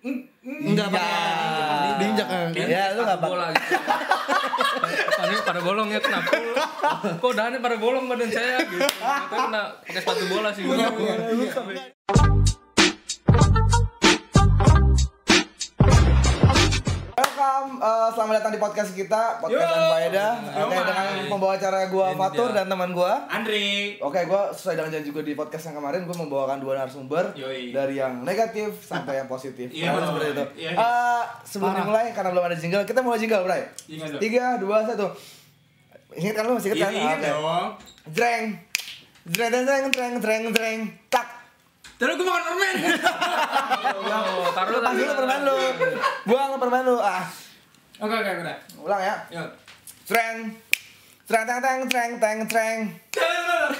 Enggak pakai diinjak. eh. Ya lu enggak bola gitu. Ini pada bolong ya kenapa? Kok dahannya pada bolong badan saya gitu. Katanya kena pakai sepatu bola sih. Welcome, eh, selamat datang di podcast kita, podcast dan Faedah. Oke, dengan membawa acara gua Fatur dan teman gua. Andre Oke, gua sesuai dengan janji juga di podcast yang kemarin, gua membawakan dua narasumber Yoi. dari yang negatif sampai yang positif. Iya. Nah, seperti itu. Iya. Eh, sebelum dimulai, karena belum ada jingle, kita mulai jingle, Bray. Jingle dong. Tiga, dua, satu. Ingat kan lu masih ingat kan? Iya Oke. dong Jreng. Jreng, jreng, jreng, jreng, jreng, tak. Terus gue makan permen Oh, taruh dulu permen lu. Buang permen lu. Ah, Oke oke udah ulang ya. Yuk Jreng. Jreng, teng, teng, teng, teng, teng.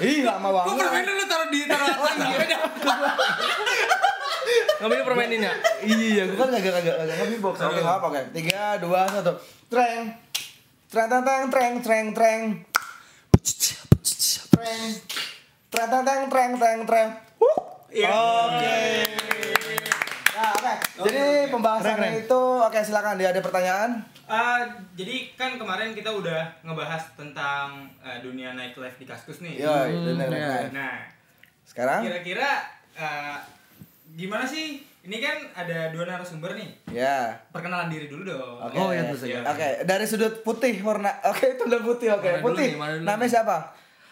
Ih, lama banget. permen lu taruh di taruh atas beda Ngambil permenin ya? Iya, gua kan kagak kagak kagak ngerti box. Oke, enggak apa oke. Tiga, dua, satu. Treng. Treng teng treng treng treng. Treng. Treng teng teng treng treng treng. Iya. Oke. Nah, oke. Jadi pembahasannya itu oke silakan dia ada pertanyaan. Ah, jadi kan kemarin kita udah ngebahas tentang eh, dunia nightlife di Kaskus nih. Yo, bener iya. bener. Nah, Sekarang? kira-kira eh, gimana sih? Ini kan ada dua narasumber nih. Ya. Perkenalan diri dulu dong. Oke. Oh, iya, tentu saja. Oke, dari sudut putih warna. Oke, itu udah putih. Oke, dulu putih. nih, dulu Namanya siapa?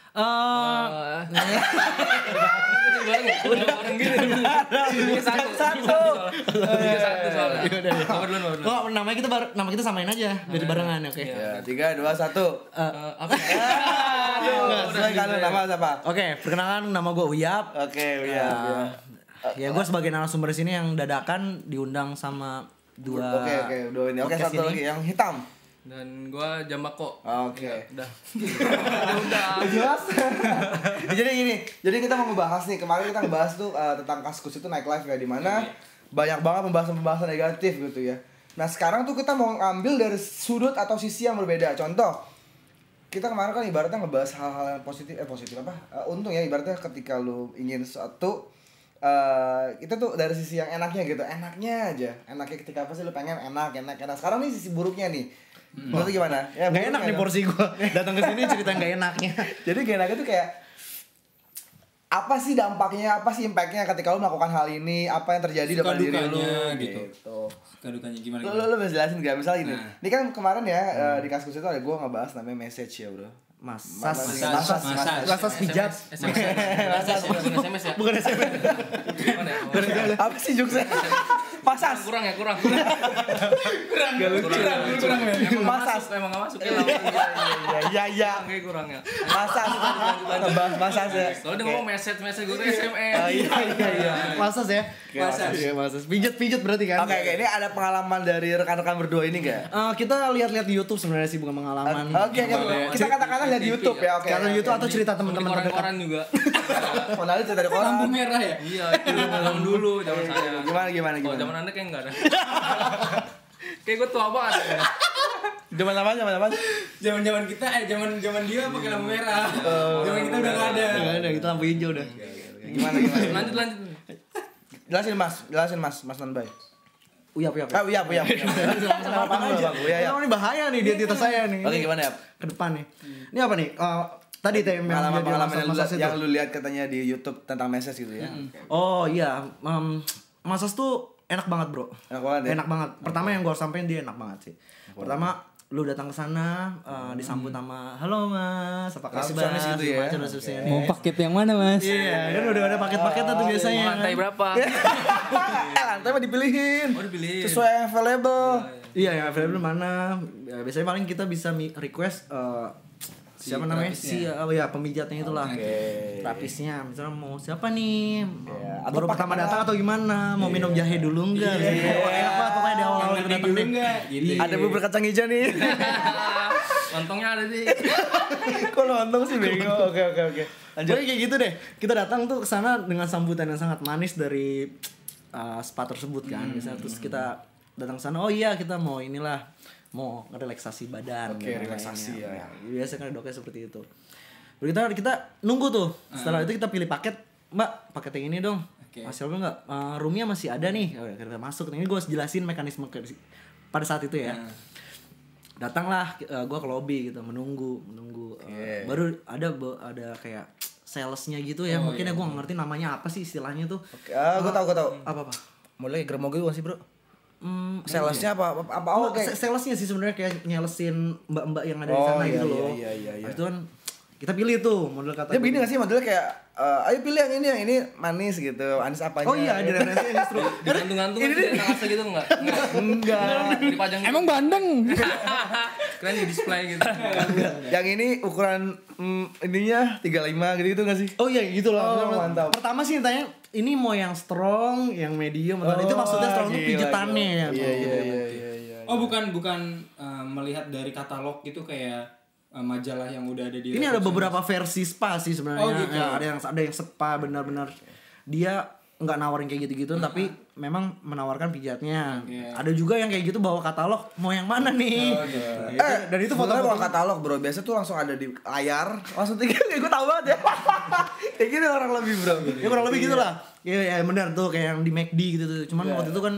Eh, Udah gitu. Tiga satu. Satu. Tiga satu soalnya. Oh, namanya kita bar nama kita samain aja, biar barengan oke. Ya, tiga, dua, satu. Eh, Eh, apa? Aduh, sesuai kan nama siapa? Oke, perkenalkan nama gue Uyap. Oke, iya. iya. Ya, gue sebagai narasumber sini yang dadakan diundang sama dua. Oke, oke, udah ini. Oke, satu lagi yang hitam. Dan gua Jambako. Oke. Udah. Jelas. jadi gini, jadi kita mau ngebahas nih kemarin kita ngebahas tuh eh, tentang kaskus itu nightlife ya di mana banyak banget pembahasan-pembahasan negatif gitu ya. Nah sekarang tuh kita mau ngambil dari sudut atau sisi yang berbeda. Contoh, kita kemarin kan ibaratnya ngebahas hal-hal yang positif, eh positif apa? Eh, untung ya ibaratnya ketika lu ingin sesuatu eh itu tuh dari sisi yang enaknya gitu, enaknya aja, enaknya ketika apa sih lu pengen enak, enak, enak. Sekarang nih sisi buruknya nih, menurut lu gimana? Ya, Gak enak nih porsi gue. Datang ke sini cerita gak enaknya. Jadi gak enaknya tuh kayak apa sih dampaknya, apa sih impactnya ketika lu melakukan hal ini, apa yang terjadi Suka dalam diri lu gitu. gitu. Suka dukanya gimana? Lu, lu, lu bisa jelasin gak? Misalnya gini, Nah. ini kan kemarin ya eh, di kaskus itu ada gue ngebahas namanya message ya bro Masas, Masas, masas. Masas pijat. SMS. SMS. Bukan SMS ya? Bukan SMS. Ya? Apa sih jokesnya? Pasas Kurang ya, kurang. kurang kurang kurang ya. Nggak Masas. emang nggak masuk ya. Iya iya iya Kayak kurang ya. Masas Ngebahas masas ya Soalnya dia ngomong message message gue SMS. Oh iya iya iya Masas ya. Masas. Iya, masas. Pijat-pijat berarti kan? Oke oke ini ada pengalaman dari rekan-rekan berdua ini gak? Eh, kita lihat-lihat di YouTube sebenarnya sih bukan pengalaman. Oke kita katakanlah lihat di YouTube ya oke Karena YouTube atau cerita teman-teman terdekat. koran-koran juga. Kenalin cerita dari Lampu koran merah ya. Iya, itu zaman dulu, zaman saya. Gimana gimana gimana zaman anda kayak enggak ada. Kayak gue tua banget ya. Zaman apa zaman apa? Zaman-zaman kita eh zaman zaman dia pakai lampu merah. Zaman kita udah gak ada. Enggak ada, kita lampu hijau udah. Gimana gimana? Lanjut lanjut. Jelasin mas, jelasin mas, mas Nanbay. Uyap, uyap. Ah iya iya. Sama apa aja? Iya iya. Ini bahaya nih di atas saya nih. Oke gimana ya? Ke depan nih. Ini apa nih? Eh, tadi yang Pengalaman pengalaman yang, itu. yang lu lihat katanya di YouTube tentang message gitu ya? Oh iya, em, masas tuh enak banget bro. Enak banget ya? Enak banget. Pertama yang gue harus sampein dia enak banget sih. Pertama lu datang ke sana eh, disambut sama halo mas apa kabar Resepsionis gitu ya? Macam resepsionis. Mau paket yang mana, Mas? Iya, kan udah ada paket-paketan tuh biasanya. Lantai berapa? Eh lantai mah dipilihin. Oh, dipilihin. Sesuai yang available. Iya, yang available mana? Ya, biasanya paling kita bisa request siapa namanya? Si oh ya pemijatnya itulah. Oke. Terapisnya, misalnya mau siapa nih? Iya, atau Baru pertama datang atau gimana? Mau minum jahe dulu enggak? Iya. Wah, enak banget pokoknya di datang dulu deh. enggak? Gitu. Ada bubur kacang hijau nih. Lontongnya ada sih. Kok lontong sih bego? Oke oke oke. Lanjut. Kayak gitu deh. Kita datang tuh ke sana dengan sambutan yang sangat manis dari uh, spa tersebut kan. Misalnya terus kita datang ke sana, oh iya kita mau inilah mau relaksasi badan. Oke, dan relaksasi lainnya. ya. Nah, Biasa kan dokter seperti itu. Kita kita nunggu tuh. Setelah itu kita pilih paket, Mbak, paket yang ini dong. Oke. masih apa enggak Eh, roomnya masih ada nih oh, ya, kita masuk ini gue jelasin mekanisme ke- pada saat itu ya Nah. datanglah uh, gue ke lobby gitu menunggu menunggu Eh, baru ada ada kayak salesnya gitu ya mungkin ya gue nggak ngerti namanya apa sih istilahnya tuh Oke, ah, gue tau, gue tau. apa apa Mulai gitu gak sih, Bro? Hmm, Salesnya apa? Apa? apa? Oh, kayak sa- salesnya sih sebenarnya kayak nyelesin mbak-mbak yang ada di Oh, sana iya, gitu loh. iya, iya, iya. Habis itu kan kita pilih tuh model kata. dia begini gak sih modelnya kayak eh, ayo pilih yang ini yang ini manis gitu manis apanya Oh iya, ada referensi justru. Digantung-gantung kan di asa gitu enggak? Enggak. Dipajang Emang bandeng. keren di display gitu. yang ini ukuran mm, ininya 35 gitu gitu gak sih Oh iya gitu loh. Oh, mantap. Pertama sih tanya ini mau yang strong, yang medium atau itu Oh, maksudnya strong tuh gila, pijetannya ya. iya iya iya iya iya Oh bukan bukan eh, melihat dari katalog gitu kayak eh, majalah yang udah ada di Ini ada beberapa versi spa sih sebenarnya. Oh, gitu. Ya, ada yang ada yang spa benar-benar dia nggak nawarin kayak gitu-gitu tapi memang menawarkan pijatnya. Iya. Ada juga yang kayak gitu bawa katalog mau yang mana nih. Gitu. Eh, dan itu foto-foto bukan katalog bro, biasa tuh langsung ada di layar, langsung tinggal, gue tau banget ya Kayak gitu orang lebih bro ya kurang lebih gitu lah. Iya ya, benar tuh kayak yang di McD gitu tuh. Cuman waktu itu kan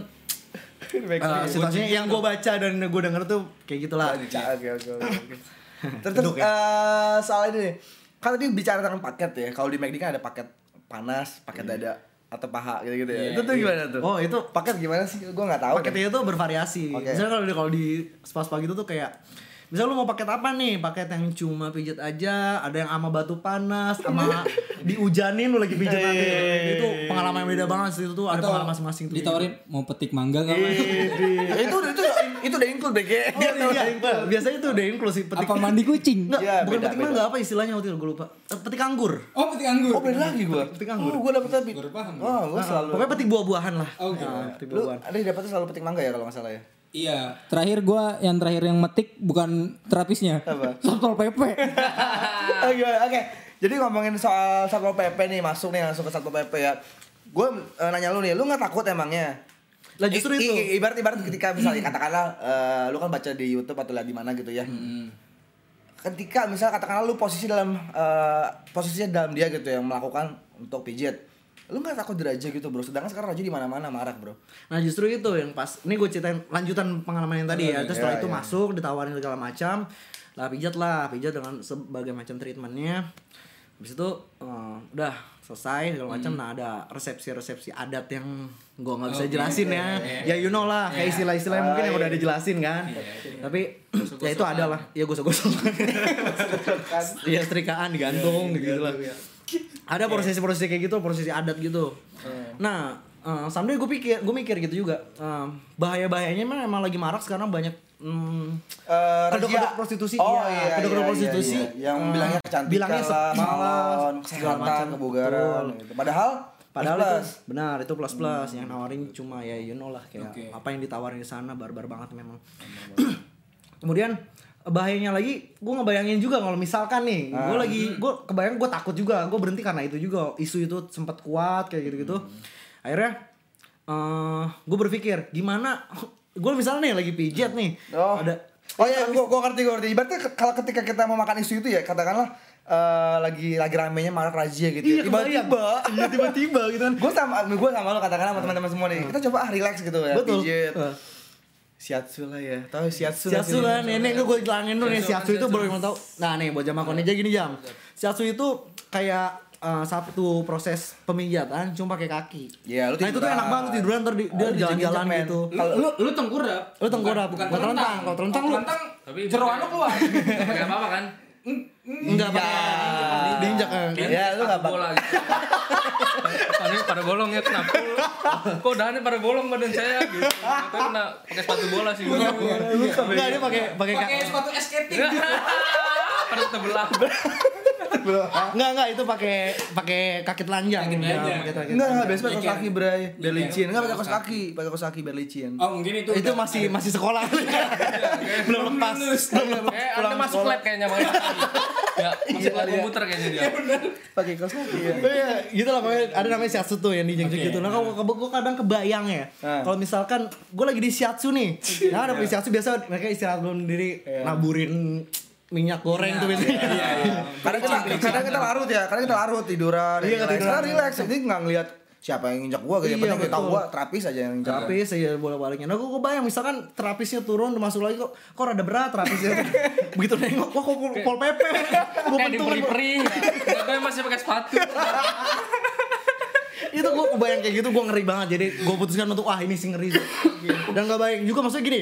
eh, situasinya yang gue baca dan gue denger tuh kayak gitulah. Oke oke oke. Terus terus eh, soal ini nih, kan tadi bicara tentang paket ya. Kalau di McD kan ada paket panas, paket dada atau paha gitu-gitu ya. Itu tuh gimana tuh? Oh itu Paket gimana sih? Gue nggak tahu. paketnya tuh bervariasi. Oke. Misalnya kalau di kalau di spa-spa gitu tuh kayak Misal lu mau paket apa nih? Paket yang cuma pijet aja, ada yang ama batu panas, sama diujanin lu lagi pijet nanti. Itu pengalaman yang beda banget sih itu tuh ada Atau pengalaman masing-masing tuh. Ditawarin mau petik mangga gak? Ya, itu itu itu udah include BG. Oh, iya, iya. biasanya itu udah inklusif petik. Apa mandi kucing? Enggak, Iya, bukan beda, petik mangga apa istilahnya waktu itu gue lupa. Eh, Petik anggur. Oh petik anggur. Oh beda lagi gua. Petik anggur. Oh, gua dapet tapi. Baru paham. Oh, gua selalu. Pokoknya petik buah-buahan lah. Oh, gitu. Nah, petik Lu buah-buahan. ada yang dapetnya selalu petik mangga ya kalau nggak salah ya. Iya, terakhir gua yang terakhir yang metik bukan terapisnya. Apa? Satpol PP. Oh, gimana? Oke. Jadi ngomongin soal Satpol PP nih, masuk nih langsung ke Satpol PP ya. Gue nanya lu nih, lu nggak takut emangnya? Lah justru I- itu. i- ibarat ibarat ketika misalnya katakanlah eh, lu kan baca di YouTube atau lihat di mana gitu ya. Ketika misalnya katakanlah lu posisi dalam eh, posisinya dalam dia gitu yang melakukan untuk pijit. Lu nggak takut diraja gitu, Bro? Sedangkan sekarang raja di mana-mana marak, Bro. Nah justru itu yang pas Ini gue ceritain lanjutan pengalaman yang tadi ya. Terus setelah Iya, itu iya. masuk ditawarin segala macam. Lah pijat lah Pijat dengan sebagai macam treatmentnya. Habis itu eh, udah selesai segala macam. Nah ada resepsi-resepsi adat yang gue nggak bisa jelasin ya. Ya you know lah Kayak istilah-istilah yang mungkin yang udah dijelasin kan. Tapi ya itu ada lah Ya gosok-gosok Iya setrikaan digantung gitu lah ada prosesi-prosesi kayak gitu prosesi adat gitu. Nah eh, someday gue pikir gue mikir gitu juga. Bahaya bahayanya emang emang lagi marak sekarang banyak mm, Eh, kedok-kedok prostitusi. Oh, iya, iya, kedok-kedok iya, prostitusi. iya, iya. yang eh, bilangnya kecantikan bilangnya segala kesehatan, macam, kebugaran gitu. Padahal Padahal plus itu benar itu plus plus. Yang nawarin cuma ya you know lah kayak Oke. apa yang ditawarin di sana barbar banget memang. Kemudian bahayanya lagi gue ngebayangin juga kalau misalkan nih gue lagi gue kebayang gue takut juga gue berhenti karena itu juga isu itu sempat kuat kayak gitu gitu akhirnya eh gue berpikir gimana gue misalnya nih lagi pijat nih Oh. ada Oh iya, gua, gua ngerti, gua ngerti. Ibaratnya ke- kalau ketika kita mau makan isu itu ya, katakanlah eh, lagi lagi ramenya marak razia gitu. Iya, ya. Tiba-tiba, iya tiba-tiba gitu kan gue sama gue sama lo katakanlah sama teman-teman semua nih. Kita coba ah relax gitu ya, betul. Eh. Shiatsu lah ya. Tahu shiatsu? Shiatsu lah lah, nenek gue jelasin dulu nih Shiatsu Shiatsu kan, itu baru yang tau. Nah nih buat jamaah koneja gini jam. Shiatsu itu kayak eh, satu proses pemijatan cuma pakai kaki. Iya, lu Nah itu tuh tiduran. enak banget tiduran ntar di- dia jalan-jalan gitu. Kalau lu lu tengkurap. Lu tengkurap, bukan, bukan telentang. Kalau telentang lu- Tapi jeroan lu keluar. Gak pakai apa-apa kan? Enggak pakai diinjak kan. Ya, lu nggak sepatu bola gitu. Tadi pada bolong ya kenapa? Kok dahannya pada bolong badan saya gitu. Tapi kena pakai sepatu bola sih. Enggak dia pakai pakai Pakai sepatu skating. Pada tebelah. Enggak enggak itu pakai pakai kaki telanjang. Kaki Ya, telanjang. pakai kaki Enggak, enggak, biasa pakai kaos kaki, Bray. Biar Iya, licin. Enggak pakai kaos kaki, pakai kaos kaki biar licin. Oh mungkin itu. Itu masih masih sekolah. Belum lepas. Belum lepas. Eh, Anda masuk lab kayaknya Bang. Ya, masuk lab komputer kayaknya dia. Pakai kaos kaki ya. Oh iya, gitu lah pokoknya ada namanya shiatsu tuh yang dijeng Oke. gitu. Nah, kalau gue kadang kebayang ya. Nah. Kalau misalkan gue lagi di shiatsu nih. Nah, ada di shiatsu biasa mereka istirahat dulu sendiri naburin minyak goreng tuh biasanya. Kadang kita kadang kita larut ya, kadang kita larut tiduran. Iya. Karena relax, jadi nggak ngelihat siapa yang injak gua gitu. Iya, penting tahu gua terapis aja yang injak. gua. terapis ya bola baliknya nah gue bayang misalkan terapisnya turun masuk lagi kok kok rada berat terapisnya begitu nengok wah kok pol, pp gue Kayak pentungan diperi-peri. Gue masih pakai sepatu. itu gue kebayang kayak gitu gue ngeri banget jadi gue putuskan untuk ah ini sih ngeri dan gak baik juga maksudnya gini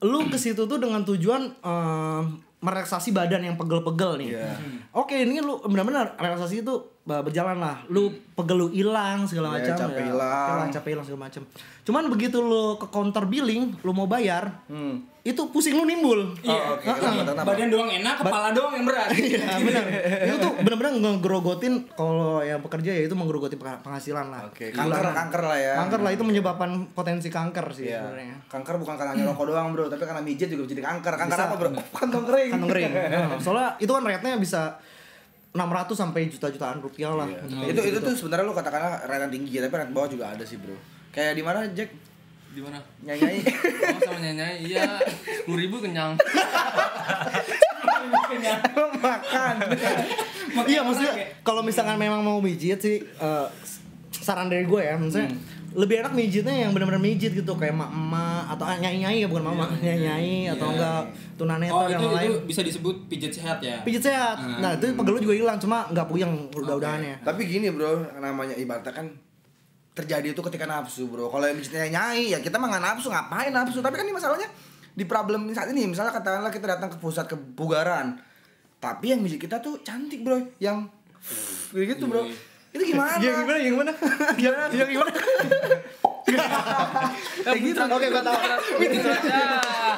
lu ke situ tuh dengan tujuan eh, merelaksasi badan yang pegel-pegel nih Iya. oke ini lu benar-benar relaksasi itu berjalan lah lu pegel lu hilang segala Iya, macam capek ya. hilang. Hilang, capek hilang segala macam cuman begitu lu ke counter billing lu mau bayar Hmm. itu pusing lu nimbul Oh, oke. Kenapa? Kenapa? Badan doang enak, kepala doang yang berat. Iya benar. itu tuh benar-benar ngegrogotin kalau yang pekerja ya itu menggerogoti peng- penghasilan lah. Oke, kanker kanker lah ya. Kanker lah itu menyebabkan potensi kanker sih Iya. sebenarnya. Kanker bukan karena nyerokok doang, Bro, tapi karena mijet juga jadi kanker. Kanker Bisa. apa, Bro? Kantong kering. Kantong kering. Soalnya itu kan rate-nya bisa 600 sampai juta-jutaan rupiah lah. Iya. Untuk kayak itu itu gitu. tuh sebenarnya lu katakanlah yang tinggi tapi rate bawah juga ada sih, Bro. Kayak di mana, Jack? Di mana? Nyanyi. Oh, sama nyanyi. Iya, sepuluh ribu kenyang. makan. Iya maksudnya kalau misalkan memang mau mijit sih eh, saran dari gue ya maksudnya lebih enak mijitnya yang benar-benar mijit gitu kayak emak emak atau nyai nyai ya bukan mama nyai nyai atau Iya. enggak tunanetra Oh, yang itu lain itu bisa disebut pijat sehat ya. pijit sehat Hmm. nah itu pegel juga hilang cuma nggak puyeng udah-udahannya Tapi gini, Bro, namanya ibaratnya kan terjadi itu ketika nafsu, Bro. Kalau yang mijitnya nyai, ya kita mah nggak nafsu, ngapain nafsu? Tapi kan ini masalahnya di problem saat ini, misalnya katakanlah kita datang ke pusat kebugaran. Tapi yang mijit kita tuh cantik, Bro. Yang gitu, Bro. Itu gimana? Iya gimana yang gimana? Gimana? Yang gimana? Kayak gitu. Oke, gua tahu. Itu aja.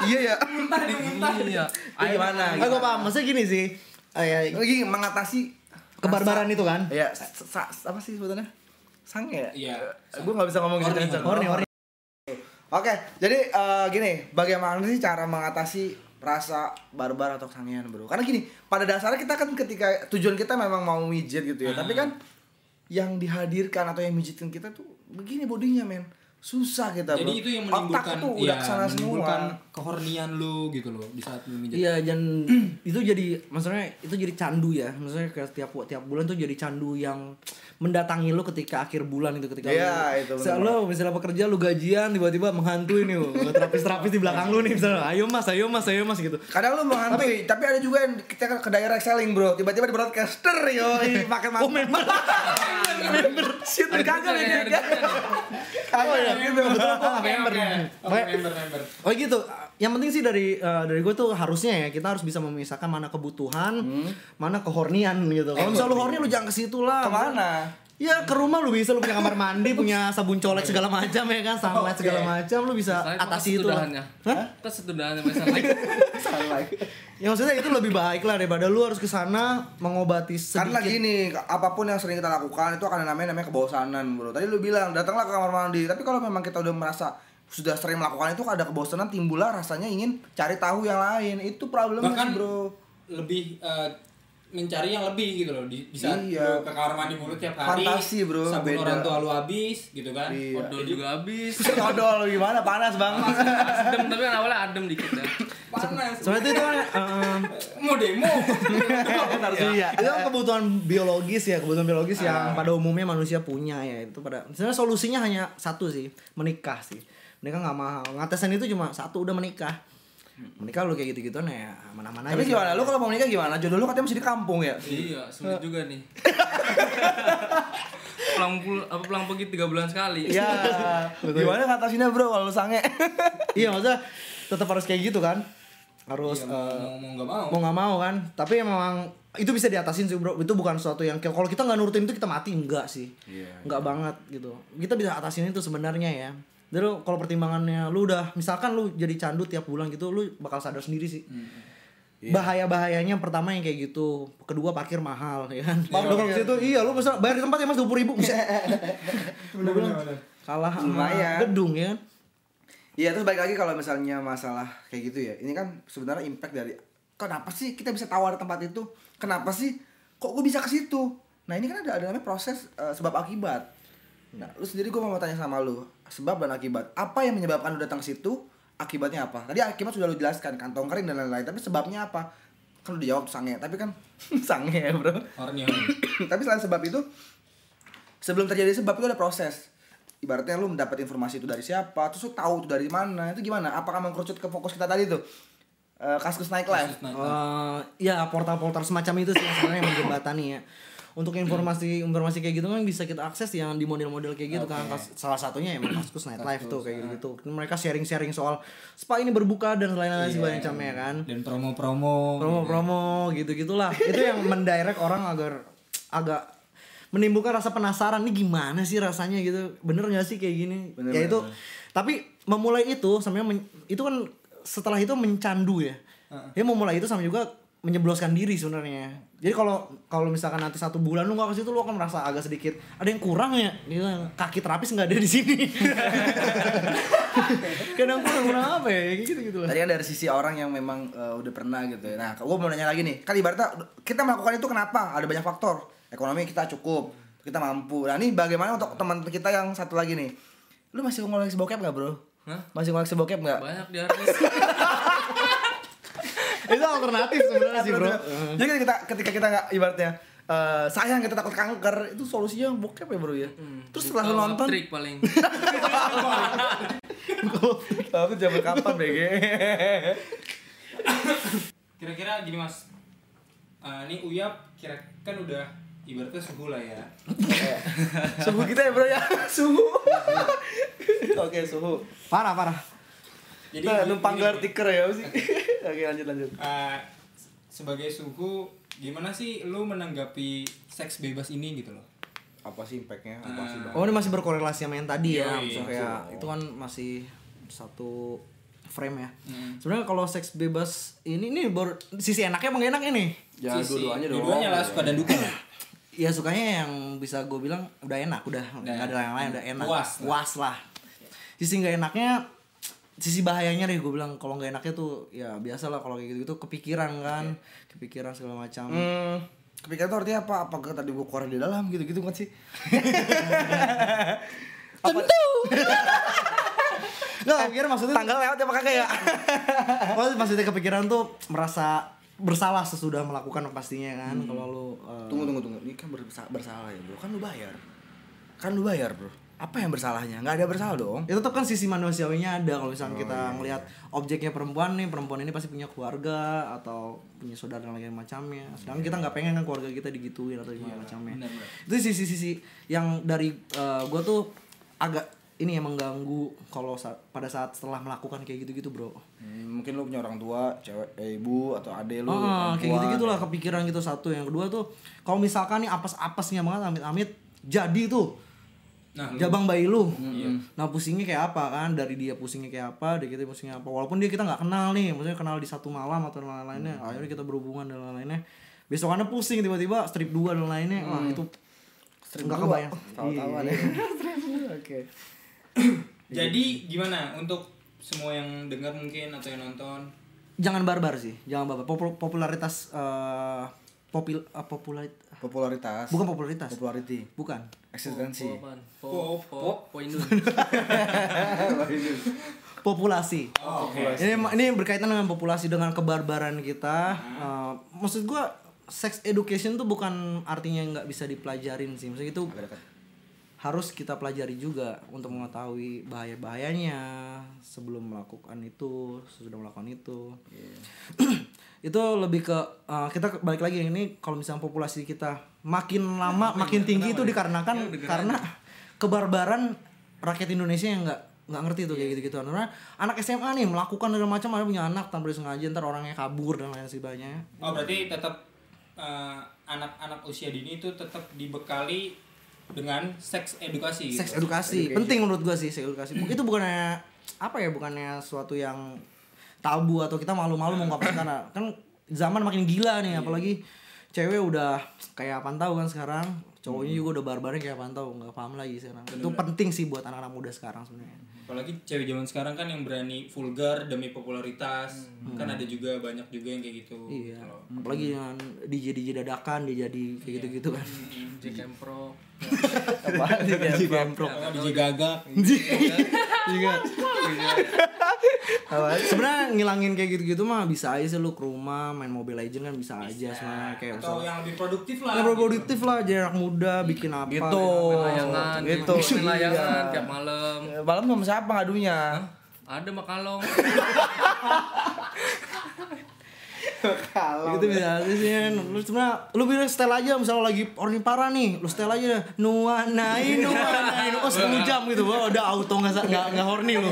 Iya ya. Iya. Itu gimana? Ah, gua paham. Maksudnya gini sih. eh, Lagi mengatasi kebarbaran itu kan. Ya, sa- apa sih sebetulnya? Sange ya? Iya. Gue nggak bisa ngomong gitu Horny. Horny. Oke, jadi eh, gini, bagaimana sih cara mengatasi rasa barbar atau sangean, bro? Karena gini, pada dasarnya kita kan ketika tujuan kita memang mau mijit gitu ya, tapi kan yang dihadirkan atau yang mijitin kita tuh begini bodinya, men. Susah kita, bro. Jadi itu yang Otak menimbulkan tuh iya, udah ke sana menimbulkan semua. kehornian lu gitu loh di saat lu mijit. Iya dan itu jadi maksudnya itu jadi candu ya. Maksudnya kayak tiap tiap bulan tuh jadi candu yang mendatangi lu ketika akhir bulan itu ketika Iya, lu, itu lu misalnya pekerja lu gajian tiba-tiba menghantui nih terapis-terapis di belakang lu nih misalnya ayo mas ayo mas ayo mas gitu Kadang lu menghantui, tapi, ada juga yang kita ke direct selling, bro. Tiba-tiba di broadcaster, yo, pakai oh member member. Shit, kagak ya, nih. oh iya gitu kebetulan gua nggak member member member. Oh gitu. Yang penting sih dari eh, dari gue tuh harusnya ya kita harus bisa memisahkan mana kebutuhan, mana kehornian gitu. Kalau misalnya lu horny lu jangan ke situ lah. Ke mana? Ya ke rumah lu bisa lu punya kamar mandi, punya sabun colek segala macam ya kan, sunlight segala macam lu bisa Saya atasi itu lah. Hah? Kita setudahannya misalnya. Sunlight. Ya maksudnya itu lebih baik lah daripada lu harus ke sana mengobati Karena sedikit. gini, apa pun yang sering kita lakukan itu akan namanya namanya kebosanan, bro. Tadi lu bilang datanglah ke kamar mandi, tapi kalau memang kita udah merasa sudah sering melakukan itu ada kebosanan timbullah rasanya ingin cari tahu yang lain. Itu problemnya Bahkan sih, bro. lebih eh, mencari yang lebih gitu loh di, di saat Iya. ke kamar mandi mulu tiap hari Fantasi, bro, sabun beda. orang tua lu habis gitu kan Iya. Odol juga habis. Odol gimana panas banget. Adem tapi kan awalnya adem dikit ya. panas Soalnya itu kan eh, mau demo Iya, itu kan kebutuhan biologis ya, kebutuhan biologis yang pada umumnya manusia punya ya. Itu pada sebenarnya solusinya hanya satu sih, menikah sih. Menikah nggak mahal. Ngatesan itu cuma satu udah menikah. Menikah lu kayak gitu-gitu ya mana-mana Tapi aja. gimana? Lu kalau mau menikah gimana? Jodoh lu katanya masih di kampung ya? Iya, sulit juga nih. pulang pul apa pulang pergi tiga bulan sekali. Iya. gimana ngatasinnya, bro, kalau lu sange? Iya, maksudnya tetap harus kayak gitu kan. Harus Iya, eh, mau nggak mau mau nggak mau kan. Tapi memang itu bisa diatasin sih, Bro. Itu bukan sesuatu yang kalau kita nggak nurutin itu kita mati enggak sih. Enggak banget gitu. Kita bisa atasin itu sebenarnya ya. Jadi lu kalau pertimbangannya lu udah misalkan lu jadi candu tiap bulan gitu lu bakal sadar sendiri sih. Bahaya-bahayanya pertama yang kayak gitu, kedua parkir mahal ya kan. Lu kalau ke situ iya lu bisa bayar di tempat ya Mas 20.000 ribu. Kalah sama gedung ya kan. Iya terus balik lagi kalau misalnya masalah kayak gitu ya. Ini kan sebenarnya impact dari Kenapa sih kita bisa ada tempat itu? Kenapa sih kok gue bisa ke situ? Nah ini kan ada, ada namanya proses eh, sebab akibat Nah lu sendiri gue mau tanya sama lu Sebab dan akibat. Apa yang menyebabkan lu datang ke situ? Akibatnya apa? Tadi akibat sudah lu jelaskan Kantong kering dan lain-lain Tapi sebabnya apa? Kan lu dijawab sange Tapi kan sange ya bro. Horny Tapi selain sebab itu sebelum terjadi sebab itu ada proses. Ibaratnya lu mendapat informasi itu dari siapa terus lu tahu itu dari mana itu gimana? Apakah mengkerucut ke fokus kita tadi tuh? Eh, kaskus naik live Kasus naik. Eh, ya portal-portal semacam itu sih sebenarnya yang menjembatani ya untuk informasi informasi kayak gitu kan bisa kita akses yang di model-model kayak gitu kan. Kas- salah satunya emang kaskus nightlife tuh kayak gitu mereka sharing-sharing soal spa ini berbuka dan lain-lain sebagainya macamnya kan. Dan promo-promo promo-promo gitu gitulah itu yang mendirect orang agar agak menimbulkan rasa penasaran. Nih gimana sih rasanya gitu? Bener nggak sih kayak gini? Ya itu tapi memulai itu men- itu kan setelah itu mencandu ya. Ya memulai itu sama juga menyebloskan diri sebenarnya jadi kalau kalau misalkan nanti satu bulan lu nggak ke situ lu akan merasa agak sedikit ada yang kurang ya gitu kaki terapis nggak ada di sini kadang kurang kurang apa ya kayak gitu gitu lah Tadi kan dari sisi orang yang memang eh, udah pernah gitu ya. Nah, gue mau nanya lagi nih. Kan ibaratnya kita melakukan itu kenapa? Ada banyak faktor. Ekonomi kita cukup, kita mampu. Nah, ini bagaimana untuk teman kita yang satu lagi nih? Lu masih ngoleksi bokep gak bro? Hah? Masih ngoleksi bokep gak? banyak di artis itu alternatif sebenarnya sih bro. Jadi ketika ketika kita nggak ibaratnya eh, sayang kita takut kanker itu solusinya bokep ya bro ya. Terus setelah Kalau nonton, trik paling. Tapi zaman kapan BG? kira-kira gini mas. Eh, ini uyap kira kan udah ibaratnya suhu lah ya. Suhu kita ya bro ya, suhu. Oke suhu. parah parah jadi Nah, numpang gelar tiker ya sih. Oke lanjut lanjut. eh, sebagai suhu gimana sih lu menanggapi seks bebas ini gitu loh Apa sih impactnya? Apa sih bang? Oh ini masih berkorelasi sama yang tadi ya, Yoi, Maksudnya kayak itu kan masih satu frame ya. Sebenarnya kalau seks bebas ini ini baru sisi enaknya nggak enak ini? Sisi- dua-duanya dong. dua-duanya lah suka dan duka. Ya sukanya yang bisa gue bilang udah enak, udah nggak ada yang lain udah enak, Puas lah. puas lah. Sisi nggak enaknya, sisi bahayanya deh gue bilang kalau nggak enaknya tuh ya biasa lah kalau kayak gitu gitu kepikiran kan, kepikiran segala macam. Hmm, kepikiran tuh artinya apa? Apakah tadi gua keluar di dalam gitu-gitu kan sih? Tentu. Nggak, kepikiran maksudnya Tanggal lewat apa kagak ya? Oh, maksudnya kepikiran tuh merasa bersalah sesudah melakukan pastinya kan kalau lu uh, tunggu tunggu tunggu. Ini kan bersa- bersalah ya, Bro. Kan lu bayar. Kan lu bayar, Bro. Apa yang bersalahnya? Nggak ada bersalah dong. ya tetap kan sisi manusiawinya ada. Kalau misalnya kita ngelihat objeknya perempuan nih perempuan ini pasti punya keluarga atau punya saudara dan lain macamnya. Sedangkan kita nggak pengen kan keluarga kita digituin atau gimana macamnya. itu sisi-sisi yang dari uh, gue tuh agak ini yang mengganggu kalau sa- pada saat setelah melakukan kayak gitu-gitu bro. Hmm, mungkin lu punya orang tua, cewek, eh, ibu atau ade lu. Ah, kayak gitu. gitulah kepikiran gitu satu. Yang kedua tuh kalau misalkan nih apes-apesnya banget amit-amit jadi tuh Nah, lu- jabang bayi lu. Nah pusingnya kayak apa kan? Dari dia pusingnya kayak apa dari kita pusingnya apa? Walaupun dia kita nggak kenal nih maksudnya kenal di satu malam atau lain-lainnya akhirnya kita berhubungan dan lain-lainnya. Besokannya pusing tiba-tiba strip dua dan lainnya wah itu nggak dua. kebayang. Tahu-tahuan Iya. ya. Oke. jadi gimana? Untuk semua yang dengar mungkin atau yang nonton? Jangan barbar sih jangan barbar. Popul- popularitas eh popil eh, popular Popularitas. bukan popularitas Popularity. bukan Eksistensi. Po apaan? Po po po Indun. populasi. Ini ini berkaitan dengan populasi dengan kebarbaran kita. Eh, maksud gua sex education tuh bukan artinya nggak bisa dipelajarin sih. Maksudnya itu harus kita pelajari juga untuk mengetahui bahaya-bahayanya sebelum melakukan itu, sudah melakukan itu. itu lebih ke eh, kita balik lagi ini kalau misalnya populasi kita makin lama makin tinggi itu dikarenakan karena kebarbaran rakyat Indonesia yang nggak nggak ngerti tuh kayak gitu gitu karena anak SMA nih melakukan segala macam ada punya anak tanpa disengaja ntar orangnya kabur dan lain sebagainya. Oh berarti tetap eh, anak-anak usia dini itu tetap dibekali dengan seks edukasi gitu. seks edukasi. Penting menurut gua sih seks edukasi. Itu bukannya apa ya bukannya suatu yang tabu atau kita malu-malu mengungkapkan karena kan zaman makin gila nih apalagi cewek udah kayak pantau kan sekarang. Cowoknya juga udah barbarnya kayak pantau nggak paham lagi sekarang. Itu penting sih buat anak-anak muda sekarang sebenarnya. Apalagi cewek zaman sekarang kan yang berani vulgar demi popularitas. Kan ada juga banyak juga yang kayak gitu. Iya. Kalau- apalagi dengan DJ DJ dadakan dia jadi kayak gitu gitu kan. Jack and Pro. Apaan sih kayak DJ Kalau DJ gagak juga Apa? Sebenarnya ngilangin kayak gitu-gitu mah bisa aja sih lu ke rumah main Mobile Legend kan bisa, aja sebenarnya kayak atau misalnya yang lebih produktif lah Ya produktif lah jadi anak muda bikin apa Gitu. layangan Gitu. layangan Iya. tiap malam Eh, Malam sama siapa ngadunya? ada makalong Kalau gitu bisa aja sih kan. Lu sebenarnya lu bilang setel aja misalnya lagi horny parah nih lu setel aja. Dah nuanai nuanai oh 10 jam gitu wah udah auto nggak nggak nggak horny lu.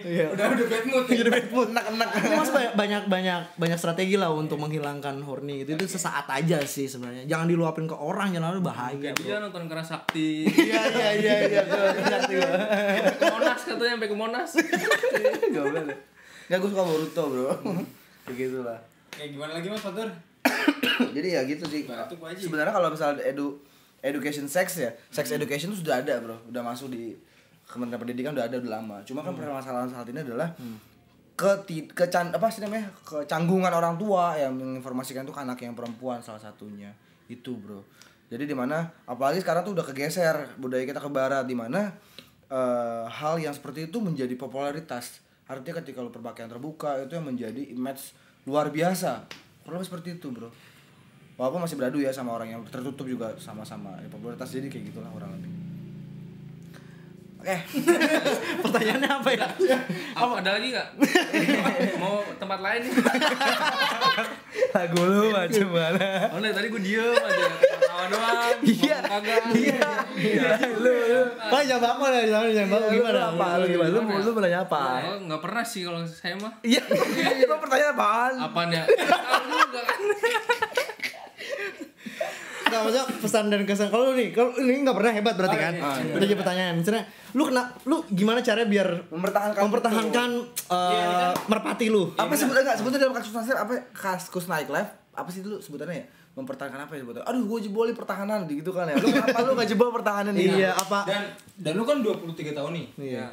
Iya. udah udah bad mood. Ya. jadi bad mood. Enak-enak mas banyak banyak banyak strategi lah untuk menghilangkan horny gitu. Itu sesaat aja sih sebenarnya. Jangan diluapin ke orang jangan lalu bahaya dia nonton keras sakti. Iya iya iya iya gua. ke monas katanya sampai ke monas. Gak boleh. Gak gue suka Boruto bro. Begitu lah. Kayak gimana lagi mas Fatur? Jadi ya gitu sih. Sebenarnya kalau misalnya edu education sex ya, sex education itu sudah ada bro, udah masuk di Kementerian Pendidikan udah ada udah lama. Cuma kan permasalahan saat ini adalah ke kecan apa sih namanya? Kecanggungan orang tua yang menginformasikan tuh ke anak yang perempuan salah satunya. Itu bro. Jadi di mana apalagi sekarang tuh udah kegeser budaya kita ke barat di mana eh, hal yang seperti itu menjadi popularitas. Artinya ketika lu perpakaian terbuka itu yang menjadi image luar biasa. Lebih seperti itu bro. Walaupun masih beradu ya sama orang yang tertutup juga sama-sama. Ya, popularitas jadi kayak gitulah orang lebih oke pertanyaannya apa ya? Apa ada lagi nggak? Mau tempat lain nih? Lagu lu macam mana? Oh nih, tadi gue diem aja. Ketawa doang Iya. kagak. Iya. Lu lu. Oh, jawab apa nih? Jawab jawab. Lu gimana? apa? Lu gimana? lu Gimana lu bertanya apa? Oh, nggak pernah sih kalau saya mah. Iya. Itu pertanyaan apaan apaan ya tahu juga kan Enggak maksudnya pesan dan kesan. Kalau lu nih, kalau ini enggak pernah hebat berarti kan? iya, iya. Udah jadi pertanyaan. Misalnya, lu kena lu gimana caranya biar mempertahankan mempertahankan eh, merpati lu? apa sebutannya enggak sebutannya dalam kasus nasir apa kaskus naik live apa sih dulu sebutannya ya mempertahankan apa ya sebutannya aduh gue jebol pertahanan gitu kan ya lu kenapa lu gak jebol pertahanan ini Iya, apa? dan dan lu kan 23 tahun nih Iya.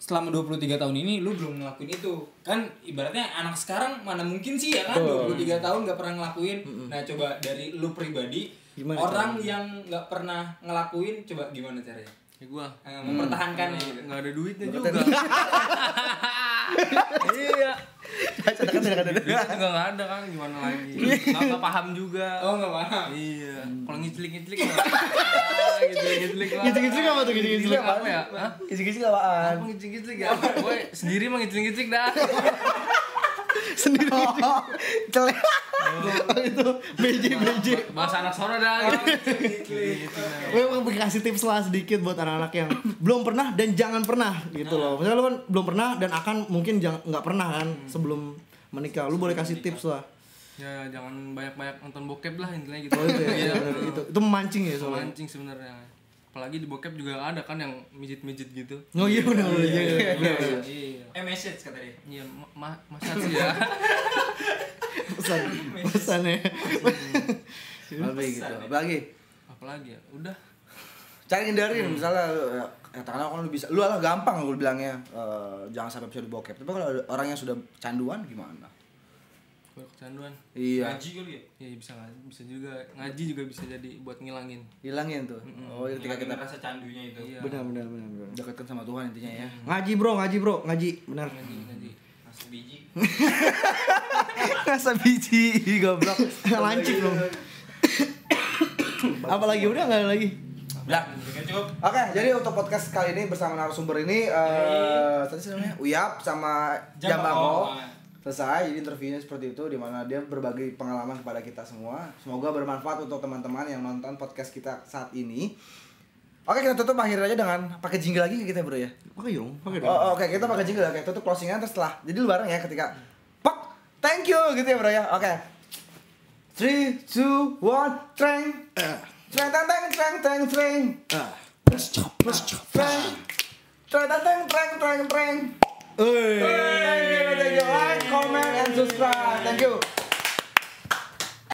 Selama 23 tahun ini lu belum ngelakuin itu. Kan ibaratnya anak sekarang mana mungkin sih ya kan? 23 tahun nggak pernah ngelakuin. Nah coba dari lu pribadi Gimana orang yang nggak pernah ngelakuin coba gimana caranya ya gua. Eh, mempertahankannya gitu nggak ada duitnya juga. Iya. Duitnya juga nggak ada kan gimana lagi? Nggak paham juga. Oh nggak paham? Iya. Kalau ngicilik ngicilik nggak ngicilik ngicilik apa tuh? Gitu-gitu? apa ya? Hah? kisi-kisi apaan? Apa ngicilik ngicilik ya? Gue sendiri mah ngicilik ngicilik dah Sendiri. Celek. Oh, itu BJ BJ. bahasa anak sono dah gitu Gue mau kasih tips lah sedikit buat anak-anak yang belum pernah dan jangan pernah gitu loh. Misalnya lu kan belum pernah dan akan mungkin nggak pernah kan sebelum menikah. Lu boleh kasih tips lah. ya jangan banyak banyak nonton bokep lah intinya gitu Oh itu ya, bener. itu itu memancing ya soalnya. mancing sebenarnya apalagi di bokep juga ada kan yang mijit mijit gitu. Oh iya benar. Benar. Iya, iya, iya, iya. eh message kata dia. Iya ma- ma masa sih ya? Pesan pesannya. lebih gitu? apalagi apalagi ya? Udah. Cari hindarin misalnya lu, ya, katakanlah kan lu bisa lu lah gampang lu bilangnya eh, jangan sampai episode bokep. Tapi kalau orang yang sudah canduan gimana gue kecanduan. Iya. Ngaji kali ya? Ya bisa ngaji bisa juga ngaji juga bisa jadi buat ngilangin. Hilangin tuh? Oh ketika kita rasa candunya itu. Iya. Benar benar benar benar. dekatkan sama Tuhan intinya ya. Ngaji bro, ngaji bro, ngaji benar. ngaji ngaji. Rasa biji. Rasa biji goblok. Lancip dong. Apalagi udah nggak ada lagi. udah Oke, cukup. Oke, jadi untuk podcast kali ini bersama narasumber ini eh tadi sih namanya? Uyap sama Jambango. Selesai, jadi interviewnya seperti itu di mana dia berbagi pengalaman kepada kita semua. Semoga bermanfaat untuk teman-teman yang nonton podcast kita saat ini. Oke, kita tutup akhirnya aja dengan pakai jingle lagi kita, Bro ya. Pakai dong, pakai dong. Oh, oke, kita pakai jingle. Oke, tutup closingan terus setelah. Jadi lu bareng ya ketika Pak, thank you gitu ya, Bro ya. Oke. 3 2 1 Treng. Treng treng treng treng treng treng. Ah. Treng. Treng treng treng treng treng. Thank you, thank. Like, comment, and subscribe. Thank you.